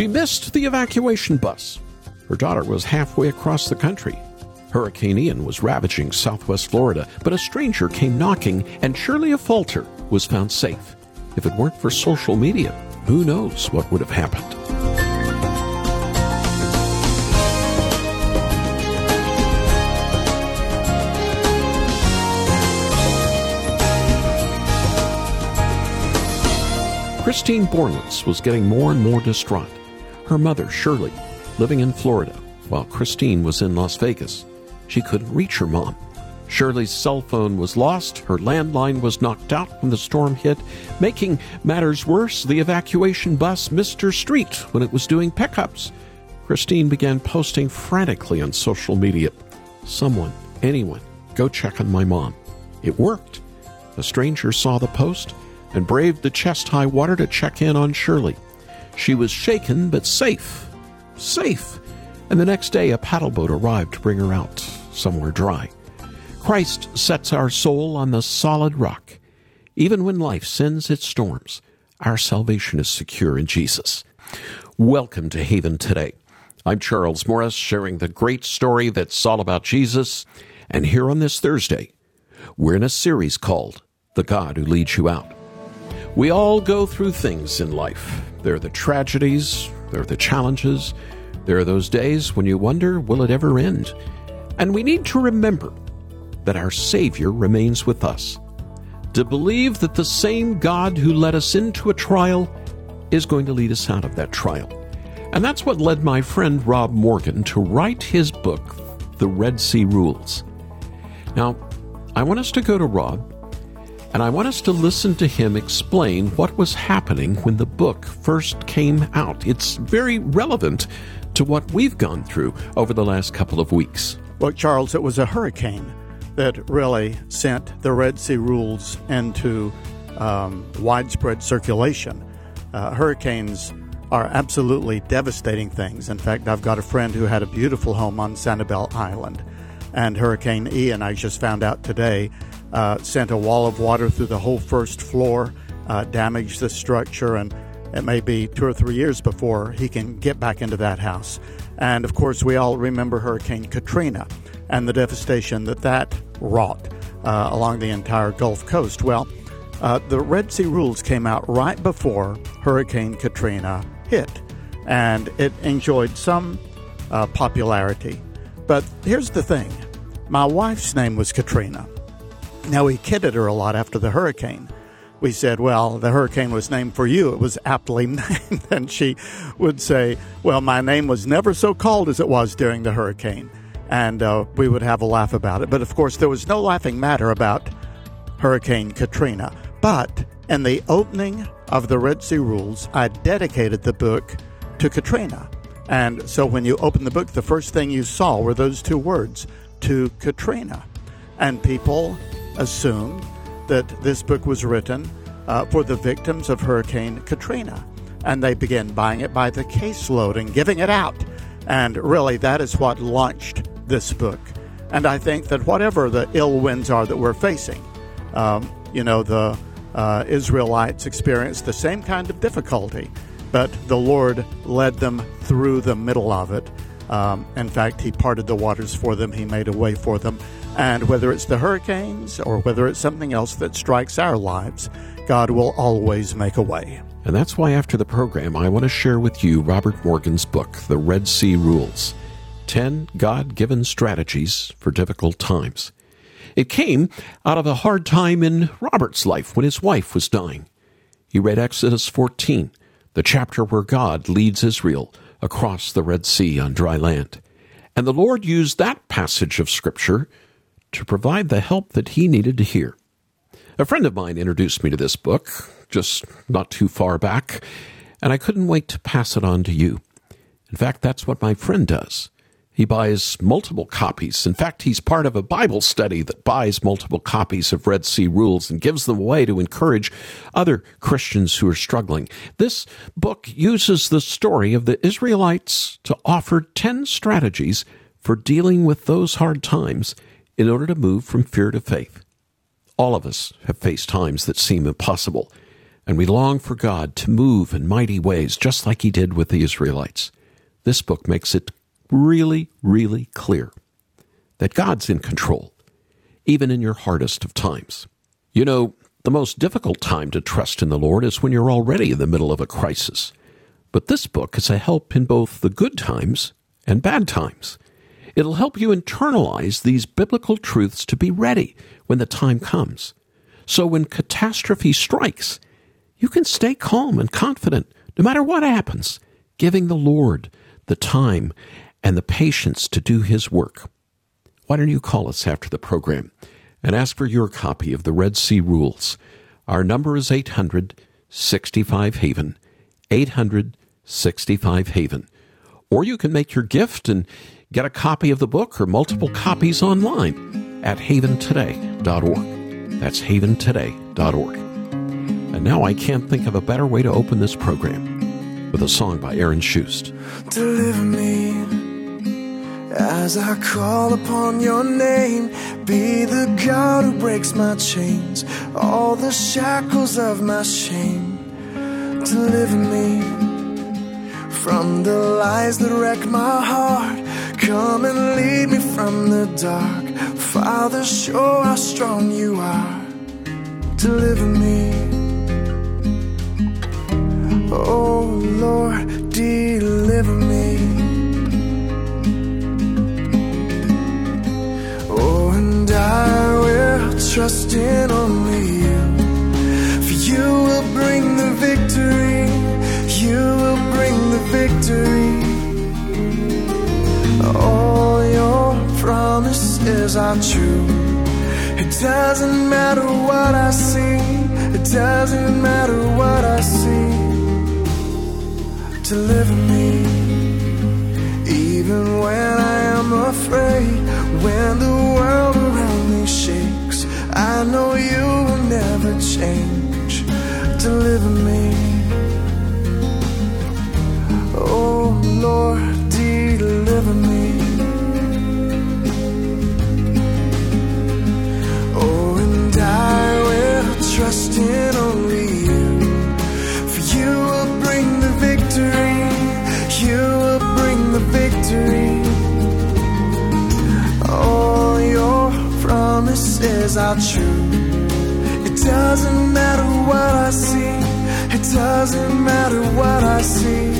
She missed the evacuation bus. Her daughter was halfway across the country. Hurricane Ian was ravaging southwest Florida, but a stranger came knocking, and Shirley Affolter was found safe. If it weren't for social media, who knows what would have happened? Christine Bornlitz was getting more and more distraught. Her mother, Shirley, living in Florida, while Christine was in Las Vegas. She couldn't reach her mom. Shirley's cell phone was lost, her landline was knocked out when the storm hit. Making matters worse, the evacuation bus missed her street when it was doing pickups. Christine began posting frantically on social media. Someone, anyone, go check on my mom. It worked. A stranger saw the post and braved the chest high water to check in on Shirley. She was shaken but safe. Safe. And the next day, a paddle boat arrived to bring her out somewhere dry. Christ sets our soul on the solid rock. Even when life sends its storms, our salvation is secure in Jesus. Welcome to Haven today. I'm Charles Morris, sharing the great story that's all about Jesus. And here on this Thursday, we're in a series called The God Who Leads You Out. We all go through things in life. There are the tragedies, there are the challenges, there are those days when you wonder, will it ever end? And we need to remember that our Savior remains with us. To believe that the same God who led us into a trial is going to lead us out of that trial. And that's what led my friend Rob Morgan to write his book, The Red Sea Rules. Now, I want us to go to Rob and I want us to listen to him explain what was happening when the book first came out. It's very relevant to what we've gone through over the last couple of weeks. Well, Charles, it was a hurricane that really sent the Red Sea rules into um, widespread circulation. Uh, hurricanes are absolutely devastating things. In fact, I've got a friend who had a beautiful home on Sanibel Island, and Hurricane Ian, I just found out today, uh, sent a wall of water through the whole first floor, uh, damaged the structure, and it may be two or three years before he can get back into that house. And of course, we all remember Hurricane Katrina and the devastation that that wrought uh, along the entire Gulf Coast. Well, uh, the Red Sea rules came out right before Hurricane Katrina hit, and it enjoyed some uh, popularity. But here's the thing my wife's name was Katrina. Now, we kidded her a lot after the hurricane. We said, well, the hurricane was named for you. It was aptly named. and she would say, well, my name was never so called as it was during the hurricane. And uh, we would have a laugh about it. But of course, there was no laughing matter about Hurricane Katrina. But in the opening of the Red Sea Rules, I dedicated the book to Katrina. And so when you opened the book, the first thing you saw were those two words, to Katrina. And people assumed that this book was written uh, for the victims of Hurricane Katrina. And they began buying it by the caseload and giving it out. And really, that is what launched this book. And I think that whatever the ill winds are that we're facing, um, you know, the uh, Israelites experienced the same kind of difficulty, but the Lord led them through the middle of it. Um, in fact, He parted the waters for them, He made a way for them. And whether it's the hurricanes or whether it's something else that strikes our lives, God will always make a way. And that's why after the program, I want to share with you Robert Morgan's book, The Red Sea Rules 10 God Given Strategies for Difficult Times. It came out of a hard time in Robert's life when his wife was dying. He read Exodus 14, the chapter where God leads Israel across the Red Sea on dry land. And the Lord used that passage of Scripture to provide the help that he needed to hear. A friend of mine introduced me to this book just not too far back, and I couldn't wait to pass it on to you. In fact, that's what my friend does. He buys multiple copies. In fact, he's part of a Bible study that buys multiple copies of Red Sea Rules and gives them away to encourage other Christians who are struggling. This book uses the story of the Israelites to offer 10 strategies for dealing with those hard times in order to move from fear to faith. All of us have faced times that seem impossible, and we long for God to move in mighty ways, just like He did with the Israelites. This book makes it really, really clear that God's in control, even in your hardest of times. You know, the most difficult time to trust in the Lord is when you're already in the middle of a crisis. But this book is a help in both the good times and bad times. It'll help you internalize these biblical truths to be ready when the time comes. So when catastrophe strikes, you can stay calm and confident no matter what happens, giving the Lord the time and the patience to do His work. Why don't you call us after the program and ask for your copy of the Red Sea Rules? Our number is 800 65 Haven, 800 65 Haven. Or you can make your gift and get a copy of the book or multiple copies online at haventoday.org. That's haventoday.org. And now I can't think of a better way to open this program with a song by Aaron Shust. Deliver me as I call upon your name. Be the God who breaks my chains, all the shackles of my shame. Deliver me from the lies that wreck my heart. Come and lead me from the dark. Father, show how strong you are. Deliver me. Oh Lord, deliver me. Oh, and I will trust in only you. For you will true. It doesn't matter what I see. It doesn't matter what I see. Deliver me. Even when I am afraid, when the world around me shakes, I know you will never change. Deliver me. Promises are true. It doesn't matter what I see. It doesn't matter what I see.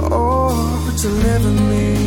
Oh, deliver me.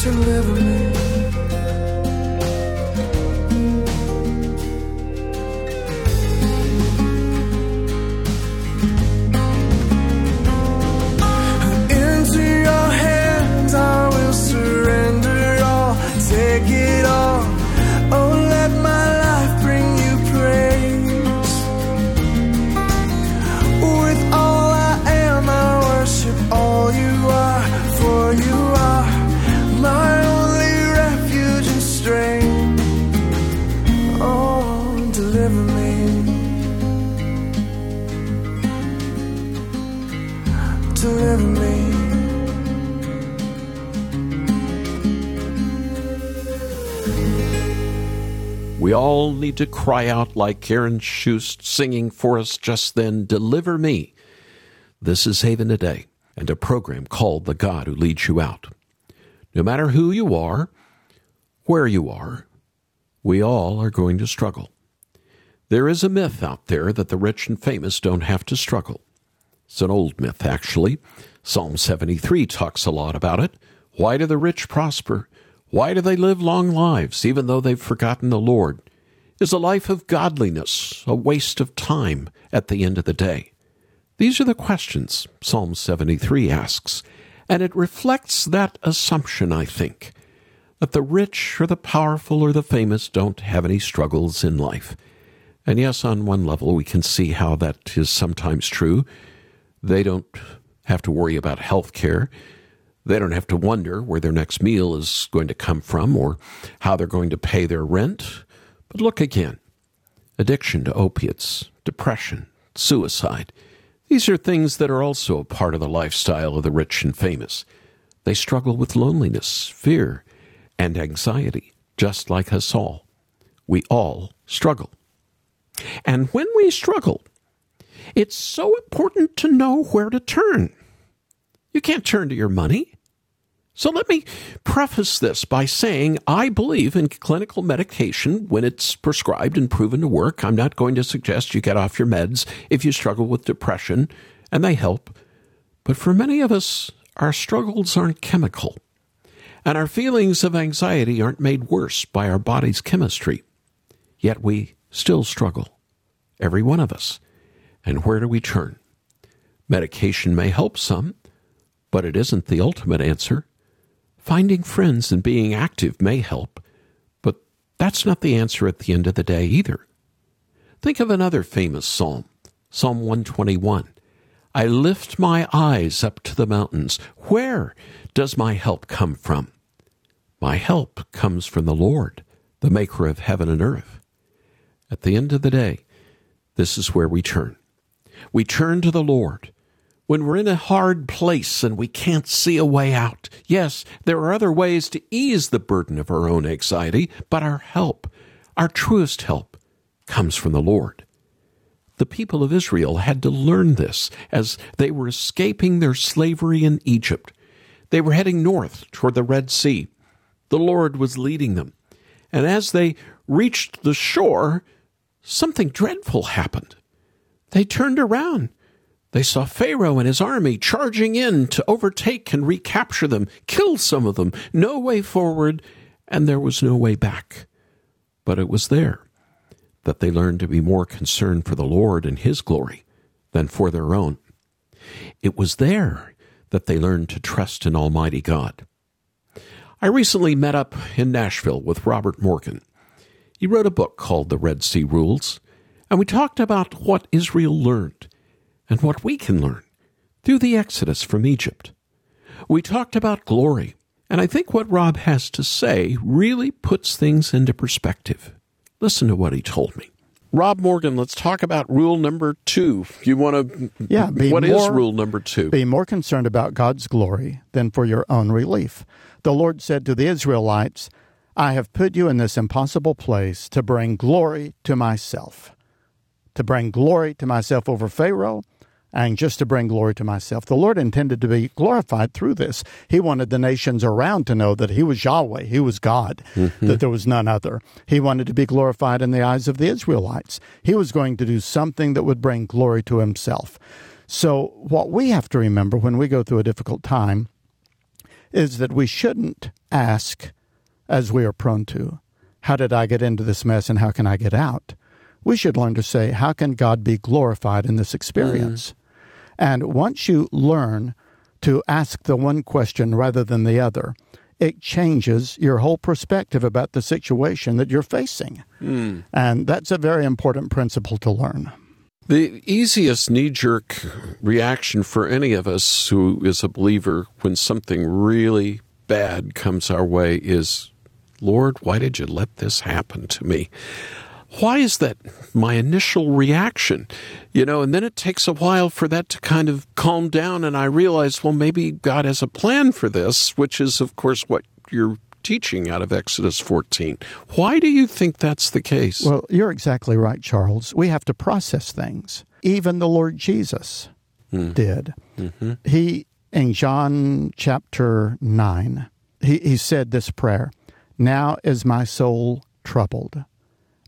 To deliver me. We all need to cry out like Aaron Shust singing for us just then, Deliver me. This is Haven Today, and a program called The God Who Leads You Out. No matter who you are, where you are, we all are going to struggle. There is a myth out there that the rich and famous don't have to struggle. It's an old myth, actually. Psalm 73 talks a lot about it. Why do the rich prosper? Why do they live long lives, even though they've forgotten the Lord? Is a life of godliness a waste of time at the end of the day? These are the questions Psalm 73 asks, And it reflects that assumption, I think, that the rich or the powerful or the famous don't have any struggles in life. And yes, on one level, we can see how that is sometimes true. They don't have to worry about health care. They don't have to wonder where their next meal is going to come from or how they're going to pay their rent. But look again addiction to opiates, depression, suicide. These are things that are also a part of the lifestyle of the rich and famous. They struggle with loneliness, fear, and anxiety, just like us all. We all struggle. And when we struggle, it's so important to know where to turn. You can't turn to your money. So let me preface this by saying I believe in clinical medication when it's prescribed and proven to work. I'm not going to suggest you get off your meds if you struggle with depression, and they help. But for many of us, our struggles aren't chemical, and our feelings of anxiety aren't made worse by our body's chemistry. Yet we still struggle, every one of us. And where do we turn? Medication may help some, but it isn't the ultimate answer. Finding friends and being active may help, but that's not the answer at the end of the day either. Think of another famous psalm, Psalm 121. I lift my eyes up to the mountains. Where does my help come from? My help comes from the Lord, the maker of heaven and earth. At the end of the day, this is where we turn. We turn to the Lord when we're in a hard place and we can't see a way out. Yes, there are other ways to ease the burden of our own anxiety, but our help, our truest help, comes from the Lord. The people of Israel had to learn this as they were escaping their slavery in Egypt. They were heading north toward the Red Sea. The Lord was leading them. And as they reached the shore, something dreadful happened. They turned around they saw Pharaoh and his army charging in to overtake and recapture them, kill some of them, no way forward, and there was no way back. But it was there that they learned to be more concerned for the Lord and His glory than for their own. It was there that they learned to trust in Almighty God. I recently met up in Nashville with Robert Morgan. He wrote a book called The Red Sea Rules, and we talked about what Israel learned and what we can learn through the Exodus from Egypt. We talked about glory, and I think what Rob has to say really puts things into perspective. Listen to what he told me. Rob Morgan, let's talk about rule number two. You want to? Yeah. What more, is rule number two? Be more concerned about God's glory than for your own relief. The Lord said to the Israelites, "I have put you in this impossible place to bring glory to myself, to bring glory to myself over Pharaoh, and just to bring glory to myself. The Lord intended to be glorified through this. He wanted the nations around to know that He was Yahweh, He was God, mm-hmm. that there was none other. He wanted to be glorified in the eyes of the Israelites. He was going to do something that would bring glory to Himself. So, what we have to remember when we go through a difficult time is that we shouldn't ask, as we are prone to, How did I get into this mess and how can I get out? We should learn to say, How can God be glorified in this experience? Mm. And once you learn to ask the one question rather than the other, it changes your whole perspective about the situation that you're facing. Mm. And that's a very important principle to learn. The easiest knee jerk reaction for any of us who is a believer when something really bad comes our way is, Lord, why did you let this happen to me? Why is that my initial reaction? You know, and then it takes a while for that to kind of calm down. And I realize, well, maybe God has a plan for this, which is, of course, what you're teaching out of Exodus 14. Why do you think that's the case? Well, you're exactly right, Charles. We have to process things. Even the Lord Jesus mm. did. Mm-hmm. He, in John chapter 9, he, he said this prayer Now is my soul troubled.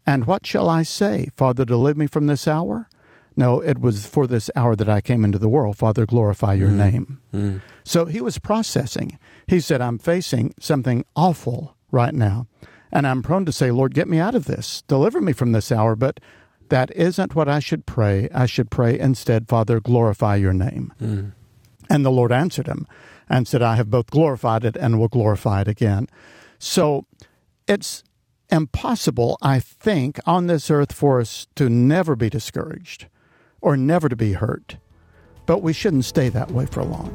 And what shall I say? Father, deliver me from this hour? No, it was for this hour that I came into the world. Father, glorify your mm. name. Mm. So he was processing. He said, I'm facing something awful right now. And I'm prone to say, Lord, get me out of this. Deliver me from this hour. But that isn't what I should pray. I should pray instead, Father, glorify your name. Mm. And the Lord answered him. and said, I have both glorified it and will glorify it again. So it's impossible, I think, on this earth for us to never be discouraged or never to be hurt. But we shouldn't stay that way for long.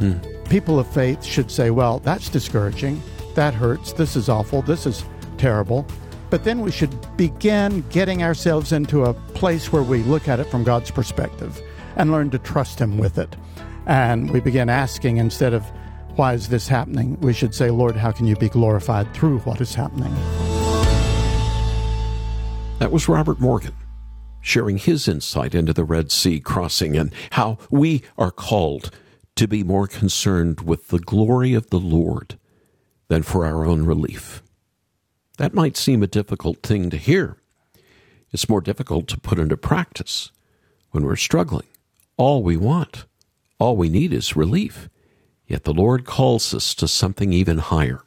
Hmm. People of faith should say, well, that's discouraging. That hurts. This is awful. This is terrible. But then we should begin getting ourselves into a place where we look at it from God's perspective and learn to trust Him with it. And we begin asking instead of, why is this happening? We should say, Lord, how can you be glorified through what is happening? That was Robert Morgan sharing his insight into the Red Sea crossing and how we are called to be more concerned with the glory of the Lord than for our own relief. That might seem a difficult thing to hear. It's more difficult to put into practice when we're struggling. All we want, all we need is relief. Yet the Lord calls us to something even higher.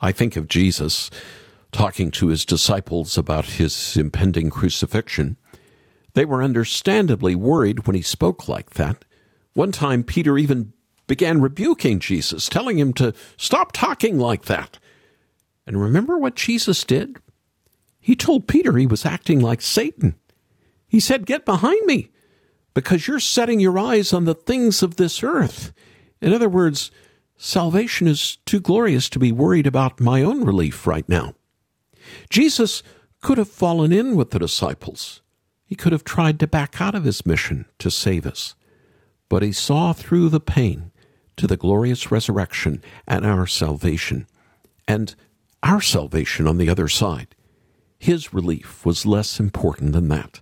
I think of Jesus talking to his disciples about his impending crucifixion. They were understandably worried when he spoke like that. One time, Peter even began rebuking Jesus, telling him to stop talking like that. And remember what Jesus did? He told Peter he was acting like Satan. He said, Get behind me, because you're setting your eyes on the things of this earth. In other words, salvation is too glorious to be worried about my own relief right now. Jesus could have fallen in with the disciples. He could have tried to back out of his mission to save us. But he saw through the pain to the glorious resurrection and our salvation, and our salvation on the other side. His relief was less important than that,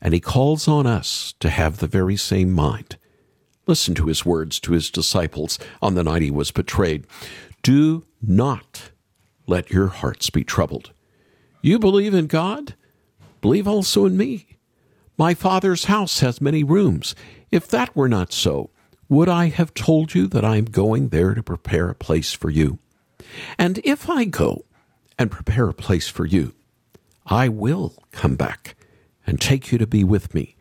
and he calls on us to have the very same mind. Listen to his words to his disciples on the night he was betrayed. Do not let your hearts be troubled. You believe in God? Believe also in me. My Father's house has many rooms. If that were not so, would I have told you that I am going there to prepare a place for you? And if I go and prepare a place for you, I will come back and take you to be with me,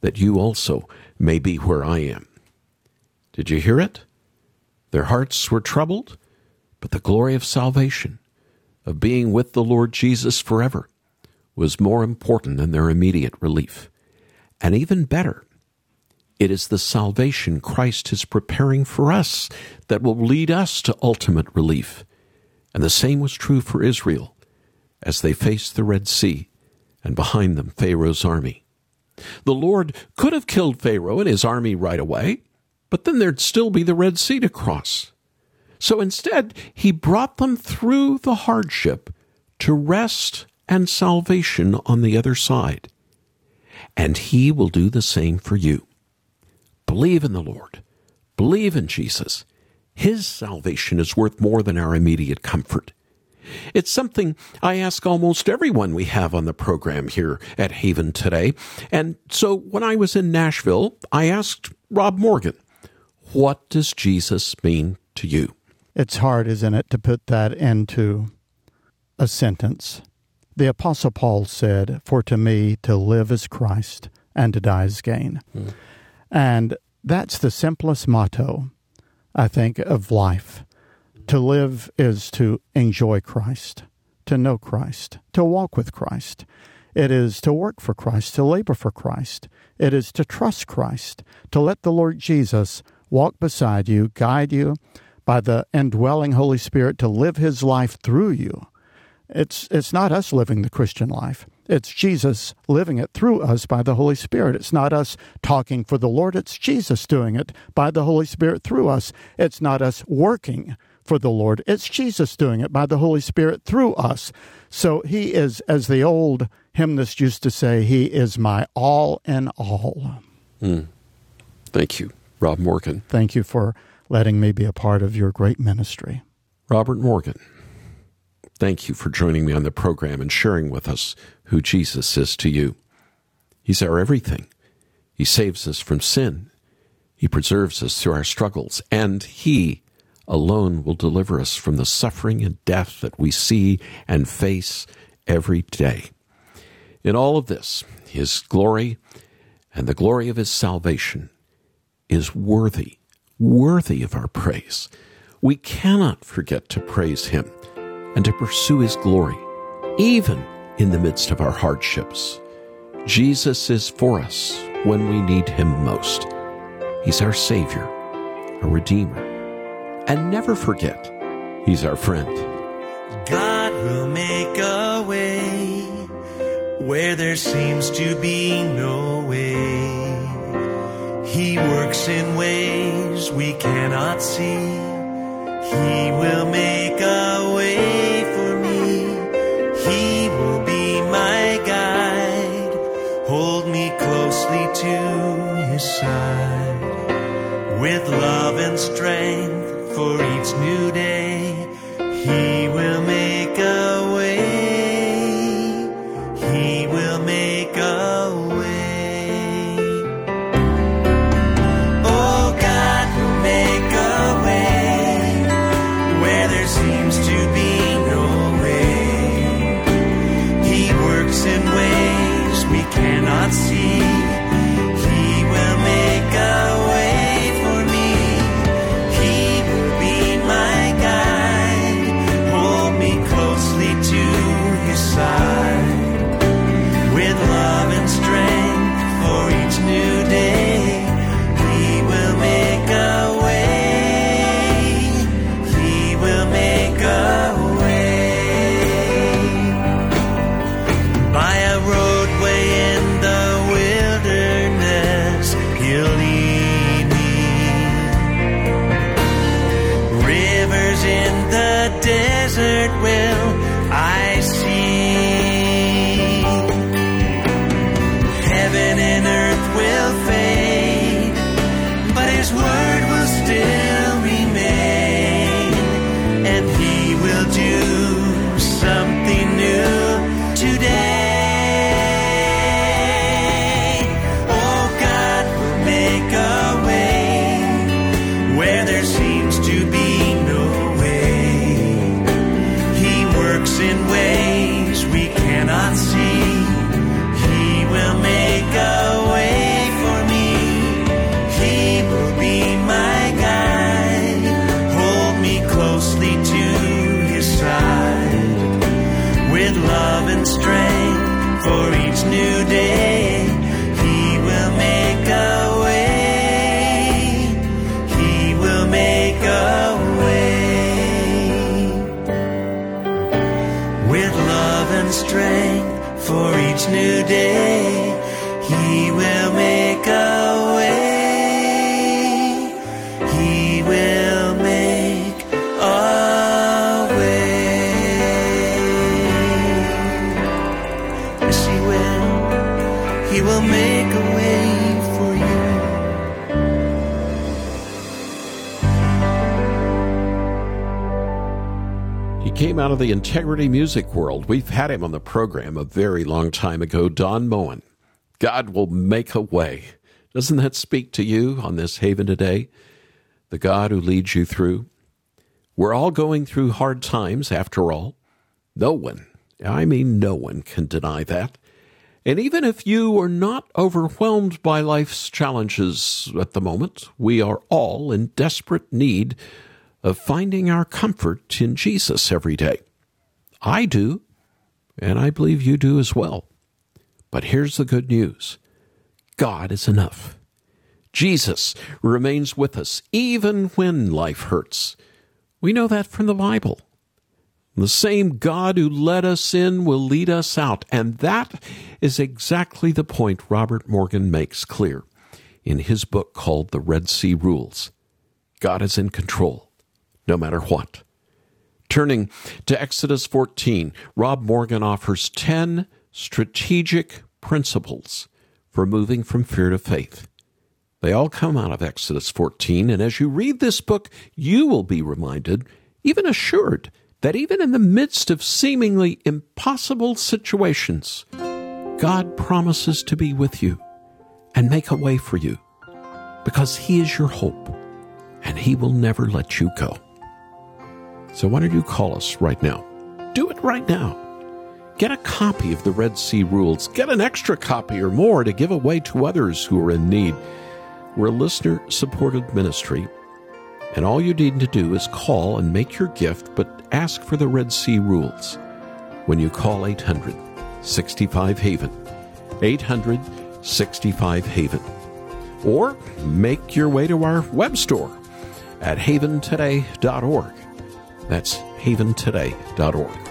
that you also may be where I am. Did you hear it? Their hearts were troubled, but the glory of salvation of being with the Lord Jesus forever was more important than their immediate relief. And even better, it is the salvation Christ is preparing for us that will lead us to ultimate relief. And the same was true for Israel as they faced the Red Sea and behind them Pharaoh's army. The Lord could have killed Pharaoh and his army right away, but then there'd still be the Red Sea to cross. So instead, he brought them through the hardship to rest and salvation on the other side. And he will do the same for you. Believe in the Lord. Believe in Jesus. His salvation is worth more than our immediate comfort. It's something I ask almost everyone we have on the program here at Haven today. And so when I was in Nashville, I asked Rob Morgan, What does Jesus mean to you? It's hard, isn't it, to put that into a sentence. The Apostle Paul said, For to me to live is Christ, and to die is gain. Mm. And that's the simplest motto, I think, of life. To live is to enjoy Christ, to know Christ, to walk with Christ. It is to work for Christ, to labor for Christ. It is to trust Christ, to let the Lord Jesus walk beside you, guide you, by the indwelling Holy Spirit to live his life through you. It's, it's not us living the Christian life. It's Jesus living it through us by the Holy Spirit. It's not us talking for the Lord. It's Jesus doing it by the Holy Spirit through us. It's not us working for the Lord. It's Jesus doing it by the Holy Spirit through us. So he is, as the old hymnist used to say, he is my all in all. Mm. Thank you, Rob Morgan. Thank you for letting me be a part of your great ministry. Robert Morgan, thank you for joining me on the program and sharing with us who Jesus is to you. He's our everything. He saves us from sin. He preserves us through our struggles, and He alone will deliver us from the suffering and death that we see and face every day. In all of this, His glory and the glory of His salvation is worthy worthy of our praise. We cannot forget to praise Him and to pursue His glory, even in the midst of our hardships. Jesus is for us when we need Him most. He's our Savior, our Redeemer. And never forget, He's our friend. God will make a way where there seems to be no way. Works in ways we cannot see. He will make a way for me. He will be my guide. Hold me closely to his side. With love strength for each new day. He will make came out of the integrity music world. We've had him on the program a very long time ago, Don Moen. God will make a way. Doesn't that speak to you on this haven today? The God who leads you through? We're all going through hard times after all. No one, I mean, no one can deny that. And even if you are not overwhelmed by life's challenges at the moment, we are all in desperate need of finding our comfort in Jesus every day. I do, and I believe you do as well. But here's the good news God is enough. Jesus remains with us even when life hurts. We know that from the Bible. The same God who led us in will lead us out. And that is exactly the point Robert Morgan makes clear in his book called The Red Sea Rules. God is in control, no matter what. Turning to Exodus 14, Rob Morgan offers 10 strategic principles for moving from fear to faith. They all come out of Exodus 14, and as you read this book, you will be reminded, even assured, that even in the midst of seemingly impossible situations, God promises to be with you and make a way for you because He is your hope and He will never let you go. So, why don't you call us right now? Do it right now. Get a copy of the Red Sea Rules. Get an extra copy or more to give away to others who are in need. We're a listener supported ministry, And all you need to do is call and make your gift, but ask for the Red Sea rules. When you call 800 65 Haven, 800 65 Haven. Or make your way to our web store at haventoday.org. That's haventoday.org.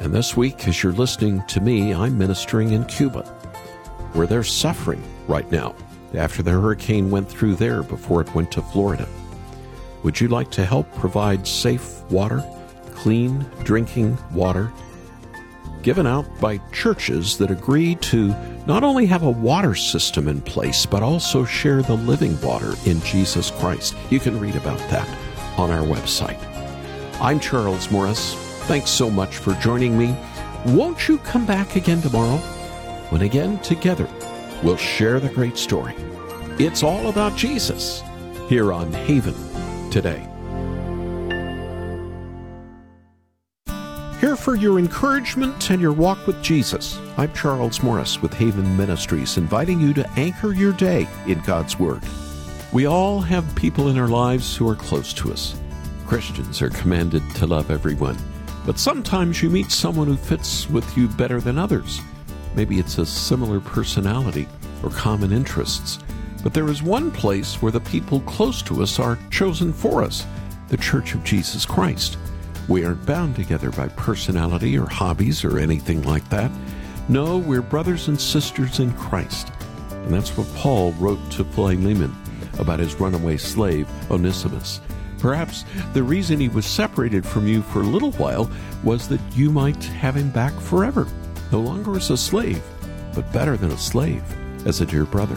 And this week, as you're listening to me, I'm ministering in Cuba, where they're suffering right now after the hurricane went through there before it went to Florida. Would you like to help provide safe water, clean drinking water, given out by churches that agree to not only have a water system in place, but also share the living water in Jesus Christ? You can read about that on our website. I'm Charles Morris. Thanks so much for joining me. Won't you come back again tomorrow? When again, together, we'll share the great story. It's all about Jesus here on Haven today. Here for your encouragement and your walk with Jesus. I'm Charles Morris with Haven Ministries, inviting you to anchor your day in God's Word. We all have people in our lives who are close to us. Christians are commanded to love everyone. But sometimes you meet someone who fits with you better than others. Maybe it's a similar personality or common interests. But there is one place where the people close to us are chosen for us the Church of Jesus Christ. We aren't bound together by personality or hobbies or anything like that. No, we're brothers and sisters in Christ. And that's what Paul wrote to Philemon about his runaway slave, Onesimus. Perhaps the reason he was separated from you for a little while was that you might have him back forever, no longer as a slave, but better than a slave, as a dear brother.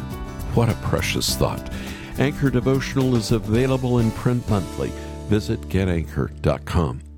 What a precious thought. Anchor Devotional is available in print monthly. Visit getanchor.com.